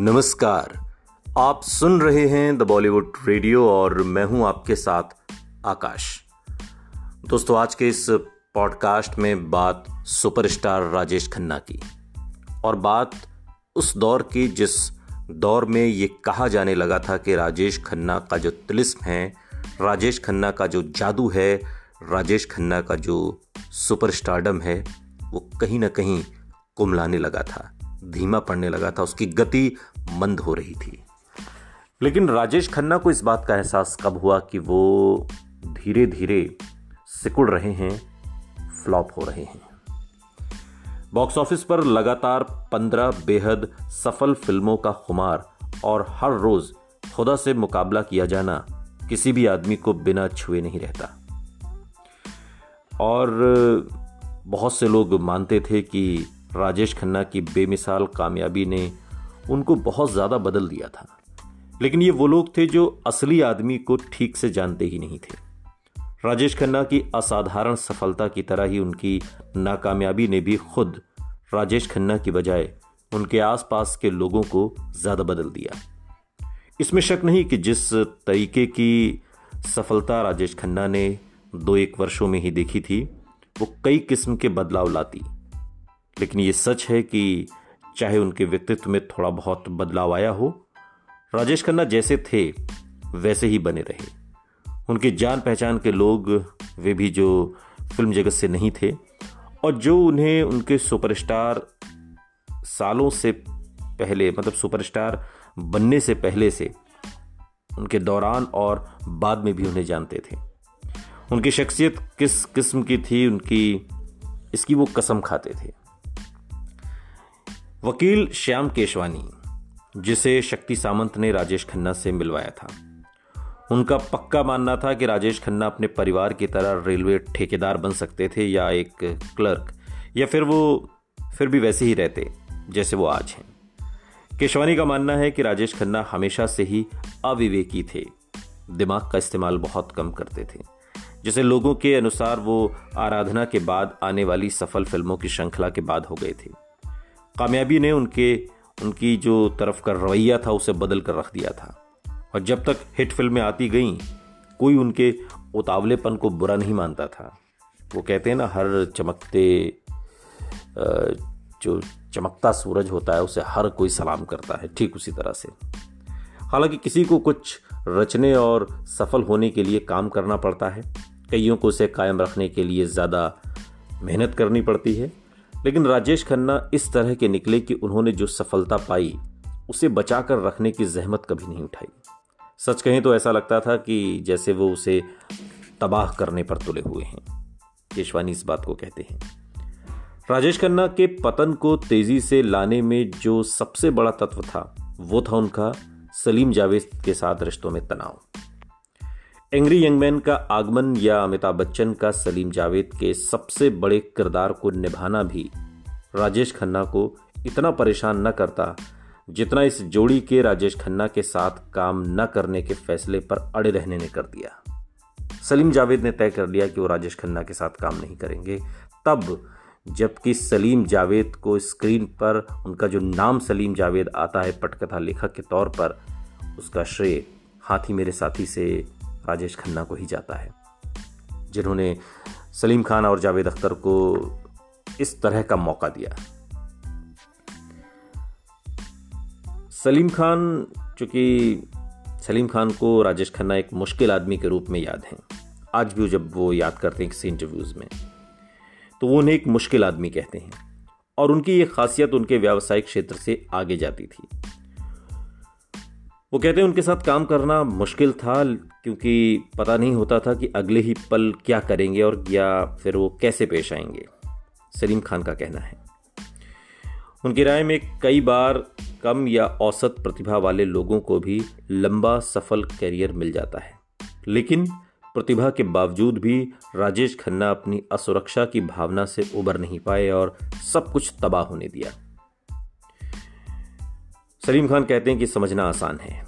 नमस्कार। आप सुन रहे हैं द बॉलीवुड रेडियो और मैं हूँ आपके साथ आकाश। दोस्तों, आज के इस पॉडकास्ट में बात सुपरस्टार राजेश खन्ना की और बात उस दौर की जिस दौर में ये कहा जाने लगा था कि राजेश खन्ना का जो तिलिस्म है, राजेश खन्ना का जो जादू है, राजेश खन्ना का जो सुपरस्टारडम है, वो कहीं ना कहीं कुमलाने लगा था। धीमा पड़ने लगा था, उसकी गति मंद हो रही थी। लेकिन राजेश खन्ना को इस बात का एहसास कब हुआ कि वो धीरे धीरे सिकुड़ रहे हैं, फ्लॉप हो रहे हैं। बॉक्स ऑफ़िस पर लगातार पंद्रह बेहद सफल फ़िल्मों का खुमार और हर रोज खुदा से मुकाबला किया जाना किसी भी आदमी को बिना छुए नहीं रहता। और बहुत से लोग मानते थे कि राजेश खन्ना की बेमिसाल कामयाबी ने उनको बहुत ज़्यादा बदल दिया था। लेकिन ये वो लोग थे जो असली आदमी को ठीक से जानते ही नहीं थे। राजेश खन्ना की असाधारण सफलता की तरह ही उनकी नाकामयाबी ने भी खुद राजेश खन्ना की बजाय उनके आसपास के लोगों को ज़्यादा बदल दिया। इसमें शक नहीं कि जिस तरीके की सफलता राजेश खन्ना ने दो एक वर्षों में ही देखी थी, वो कई किस्म के बदलाव लाती। लेकिन ये सच है कि चाहे उनके व्यक्तित्व में थोड़ा बहुत बदलाव आया हो, राजेश खन्ना जैसे थे, वैसे ही बने रहे। उनके जान पहचान के लोग, वे भी जो फ़िल्म जगत से नहीं थे, और जो उन्हें उनके सुपरस्टार सालों से पहले मतलब सुपरस्टार बनने से पहले से, उनके दौरान और बाद में भी उन्हें जानते थे। उनकी शख्सियत किस किस्म की थी, उनकी, इसकी वो कसम खाते थे। वकील श्याम केशवानी, जिसे शक्ति सामंत ने राजेश खन्ना से मिलवाया था। उनका पक्का मानना था कि राजेश खन्ना अपने परिवार की तरह रेलवे ठेकेदार बन सकते थे या एक क्लर्क, या फिर वो, फिर भी वैसे ही रहते, जैसे वो आज हैं। केशवानी का मानना है कि राजेश खन्ना हमेशा से ही अविवेकी थे। दिमाग का इस्तेमाल बहुत कम करते थे, जैसे लोगों के अनुसार वो आराधना के बाद आने वाली सफल फ़िल्मों की श्रृंखला के बाद हो गए थे। कामयाबी ने उनके, उनकी जो तरफ़ का रवैया था, उसे बदल कर रख दिया था। और जब तक हिट फ़िल्में आती गईं, कोई उनके उतावलेपन को बुरा नहीं मानता था। वो कहते हैं ना, हर चमकते जो चमकता सूरज होता है, उसे हर कोई सलाम करता है, ठीक उसी तरह से। हालाँकि किसी को कुछ रचने और सफल होने के लिए काम करना पड़ता है। कईयों को उसे कायम रखने के लिए ज़्यादा मेहनत करनी पड़ती है। लेकिन राजेश खन्ना इस तरह के निकले कि उन्होंने जो सफलता पाई, उसे बचाकर रखने की जहमत कभी नहीं उठाई। सच कहें तो ऐसा लगता था कि जैसे वो उसे तबाह करने पर तुले हुए हैं। केशवानी इस बात को कहते हैं। राजेश खन्ना के पतन को तेज़ी से लाने में जो सबसे बड़ा तत्व था, वो था उनका सलीम जावेद के साथ रिश्तों में तनाव। एंग्री यंगमैन का आगमन या अमिताभ बच्चन का सलीम जावेद के सबसे बड़े किरदार को निभाना भी राजेश खन्ना को इतना परेशान न करता, जितना इस जोड़ी के राजेश खन्ना के साथ काम न करने के फैसले पर अड़े रहने ने कर दिया। सलीम जावेद ने तय कर लिया कि वो राजेश खन्ना के साथ काम नहीं करेंगे। तब, जबकि सलीम जावेद को स्क्रीन पर उनका जो नाम सलीम जावेद आता है पटकथा लेखक के तौर पर, उसका श्रेय हाथी मेरे साथी से राजेश खन्ना को ही जाता है, जिन्होंने सलीम खान और जावेद अख्तर को इस तरह का मौका दिया। सलीम खान, चूँकि सलीम खान को राजेश खन्ना एक मुश्किल आदमी के रूप में याद हैं, आज भी जब वो याद करते हैं किसी इंटरव्यूज़ में तो वो उन्हें एक मुश्किल आदमी कहते हैं, और उनकी ये खासियत उनके व्यावसायिक क्षेत्र से आगे जाती थी। वो कहते हैं उनके साथ काम करना मुश्किल था, क्योंकि पता नहीं होता था कि अगले ही पल क्या करेंगे और या फिर वो कैसे पेश आएँगे। सलीम खान का कहना है। उनकी राय में कई बार कम या औसत प्रतिभा वाले लोगों को भी लंबा सफल करियर मिल जाता है। लेकिन प्रतिभा के बावजूद भी राजेश खन्ना अपनी असुरक्षा की भावना से उबर नहीं पाए और सब कुछ तबाह होने दिया। सलीम खान कहते हैं कि समझना आसान है।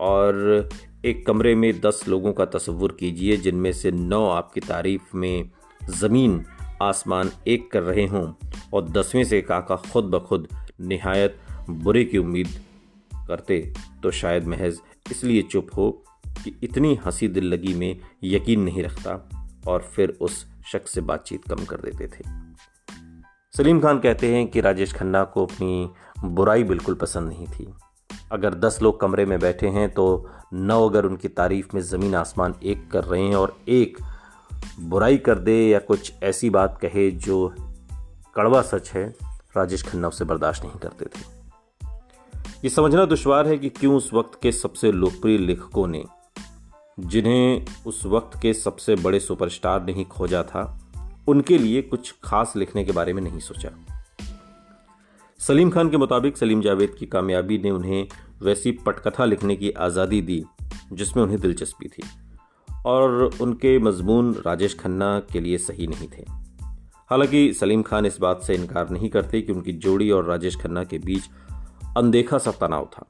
और एक कमरे में दस लोगों का तस्वुर कीजिए, जिनमें से नौ आपकी तारीफ़ में ज़मीन, आसमान एक कर रहे हों, और दसवें से काका खुद ब खुद नहायत बुरे की उम्मीद करते तो शायद महज इसलिए चुप हो कि इतनी हँसी दिल लगी में यकीन नहीं रखता और फिर उस शख्स से बातचीत कम कर देते थे। सलीम खान कहते हैं कि राजेश खन्ना को अपनी बुराई बिल्कुल पसंद नहीं थी। अगर दस लोग कमरे में बैठे हैं तो नौ अगर उनकी तारीफ़ में ज़मीन आसमान एक कर रहे हैं और एक बुराई कर दे या कुछ ऐसी बात कहे जो कड़वा सच है, राजेश खन्ना उसे बर्दाश्त नहीं करते थे। ये समझना दुश्वार है कि क्यों उस वक्त के सबसे लोकप्रिय लेखकों ने, जिन्हें उस वक्त के सबसे बड़े सुपरस्टार ने ही खोजा था, उनके लिए कुछ खास लिखने के बारे में नहीं सोचा। सलीम खान के मुताबिक सलीम जावेद की कामयाबी ने उन्हें वैसी पटकथा लिखने की आज़ादी दी, जिसमें उन्हें दिलचस्पी थी, और उनके मजमून राजेश खन्ना के लिए सही नहीं थे। हालाँकि सलीम खान इस बात से इनकार नहीं करते कि उनकी जोड़ी और राजेश खन्ना के बीच अनदेखा सा तनाव था।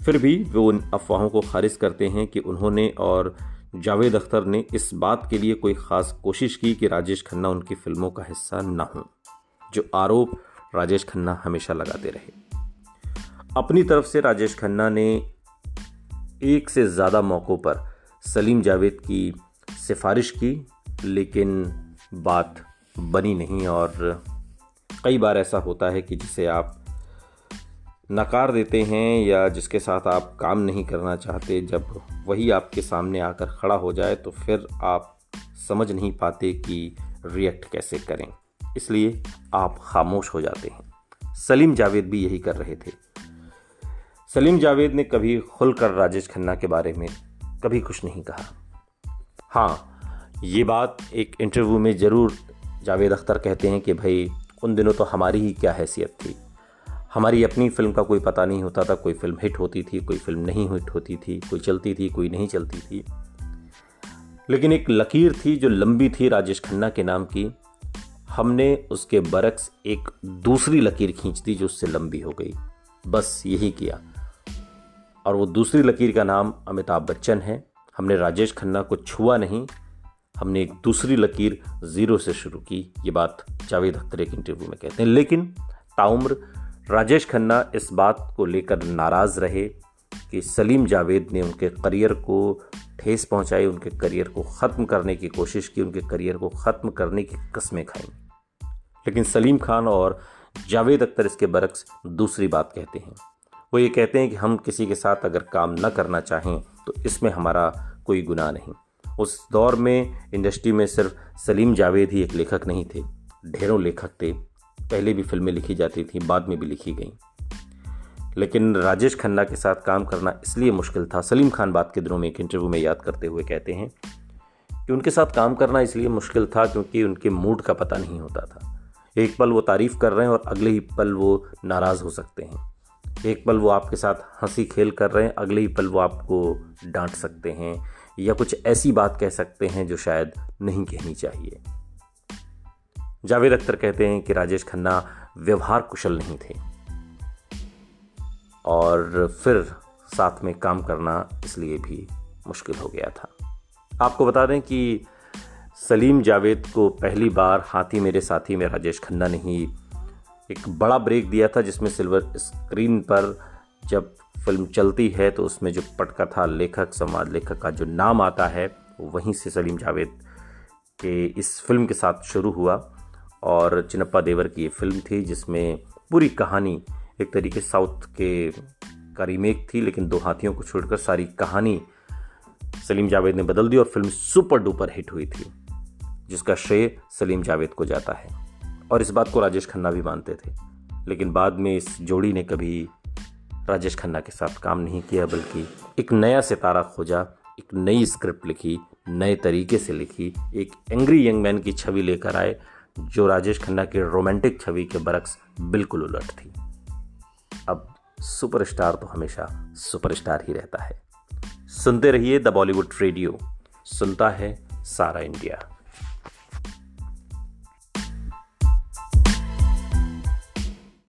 फिर भी वो उन अफवाहों को खारिज करते हैं कि उन्होंने और जावेद अख्तर ने इस बात के लिए कोई ख़ास कोशिश की कि राजेश खन्ना उनकी फ़िल्मों का हिस्सा न हो, जो आरोप राजेश खन्ना हमेशा लगाते रहे। अपनी तरफ़ से राजेश खन्ना ने एक से ज़्यादा मौक़ों पर सलीम जावेद की सिफारिश की, लेकिन बात बनी नहीं और कई बार ऐसा होता है कि जिसे आप नकार देते हैं या जिसके साथ आप काम नहीं करना चाहते, जब वही आपके सामने आकर खड़ा हो जाए तो फिर आप समझ नहीं पाते कि रिएक्ट कैसे करें। इसलिए आप खामोश हो जाते हैं। सलीम जावेद भी यही कर रहे थे। सलीम जावेद ने कभी खुलकर राजेश खन्ना के बारे में कभी कुछ नहीं कहा। हाँ ये बात एक इंटरव्यू में ज़रूर जावेद अख्तर कहते हैं कि भाई, उन दिनों तो हमारी ही क्या हैसियत थी। हमारी अपनी फ़िल्म का कोई पता नहीं होता था, कोई फ़िल्म हिट होती थी, कोई फ़िल्म नहीं हिट होती थी, कोई चलती थी, कोई नहीं चलती थी। लेकिन एक लकीर थी जो लंबी थी राजेश खन्ना के नाम की हमने उसके बरक्स एक दूसरी लकीर खींच दी जो उससे लंबी हो गई। बस यही किया। और वो दूसरी लकीर का नाम अमिताभ बच्चन है। हमने राजेश खन्ना को छुआ नहीं। हमने एक दूसरी लकीर ज़ीरो से शुरू की। ये बात जावेद अख्तर एक इंटरव्यू में कहते हैं। लेकिन ताउम्र, राजेश खन्ना इस बात को लेकर नाराज़ रहे कि सलीम जावेद ने उनके करियर को ठेस पहुंचाई, उनके करियर को ख़त्म करने की कोशिश की, उनके करियर को ख़त्म करने की कस्में खाई। लेकिन सलीम खान और जावेद अख्तर इसके बरक्स दूसरी बात कहते हैं। वो ये कहते हैं कि हम किसी के साथ अगर काम न करना चाहें तो इसमें हमारा कोई गुनाह नहीं। उस दौर में इंडस्ट्री में सिर्फ़ सलीम जावेद ही एक लेखक नहीं थे, ढेरों लेखक थे। पहले भी फ़िल्में लिखी जाती थी, बाद में भी लिखी गई। लेकिन राजेश खन्ना के साथ काम करना इसलिए मुश्किल था, सलीम खान बात के दिनों में एक इंटरव्यू में याद करते हुए कहते हैं कि उनके साथ काम करना इसलिए मुश्किल था क्योंकि उनके मूड का पता नहीं होता था। एक पल वो तारीफ़ कर रहे हैं और अगले ही पल वो नाराज़ हो सकते हैं। एक पल वो आपके साथ हँसी खेल कर रहे हैं, अगले ही पल वो आपको डांट सकते हैं या कुछ ऐसी बात कह सकते हैं जो शायद नहीं कहनी चाहिए। जावेद अख्तर कहते हैं कि राजेश खन्ना व्यवहार कुशल नहीं थे। और फिर साथ में काम करना इसलिए भी मुश्किल हो गया था। आपको बता दें कि सलीम जावेद को पहली बार हाथी मेरे साथी में राजेश खन्ना ने ही एक बड़ा ब्रेक दिया था, जिसमें सिल्वर स्क्रीन पर जब फ़िल्म चलती है तो उसमें जो पटकथा लेखक समाज लेखक का जो नाम आता है वहीं से सलीम जावेद के इस फ़िल्म के साथ शुरू हुआ। और चिनप्पा देवर की ये फ़िल्म थी, जिसमें पूरी कहानी एक तरीके साउथ के का रीमेक थी, लेकिन दो हाथियों को छोड़कर सारी कहानी सलीम जावेद ने बदल दी और फ़िल्म सुपर डुपर हिट हुई थी। जिसका श्रेय सलीम जावेद को जाता है। और इस बात को राजेश खन्ना भी मानते थे। लेकिन बाद में इस जोड़ी ने कभी राजेश खन्ना के साथ काम नहीं किया, बल्कि एक नया सितारा खोजा, एक नई स्क्रिप्ट लिखी, नए तरीके से लिखी, एक एंग्री यंग मैन की छवि लेकर आए, जो राजेश खन्ना की रोमांटिक छवि के बरक्स बिल्कुल उलट थी। अब सुपरस्टार तो हमेशा सुपरस्टार ही रहता है। सुनते रहिए द बॉलीवुड रेडियो। सुनता है सारा इंडिया।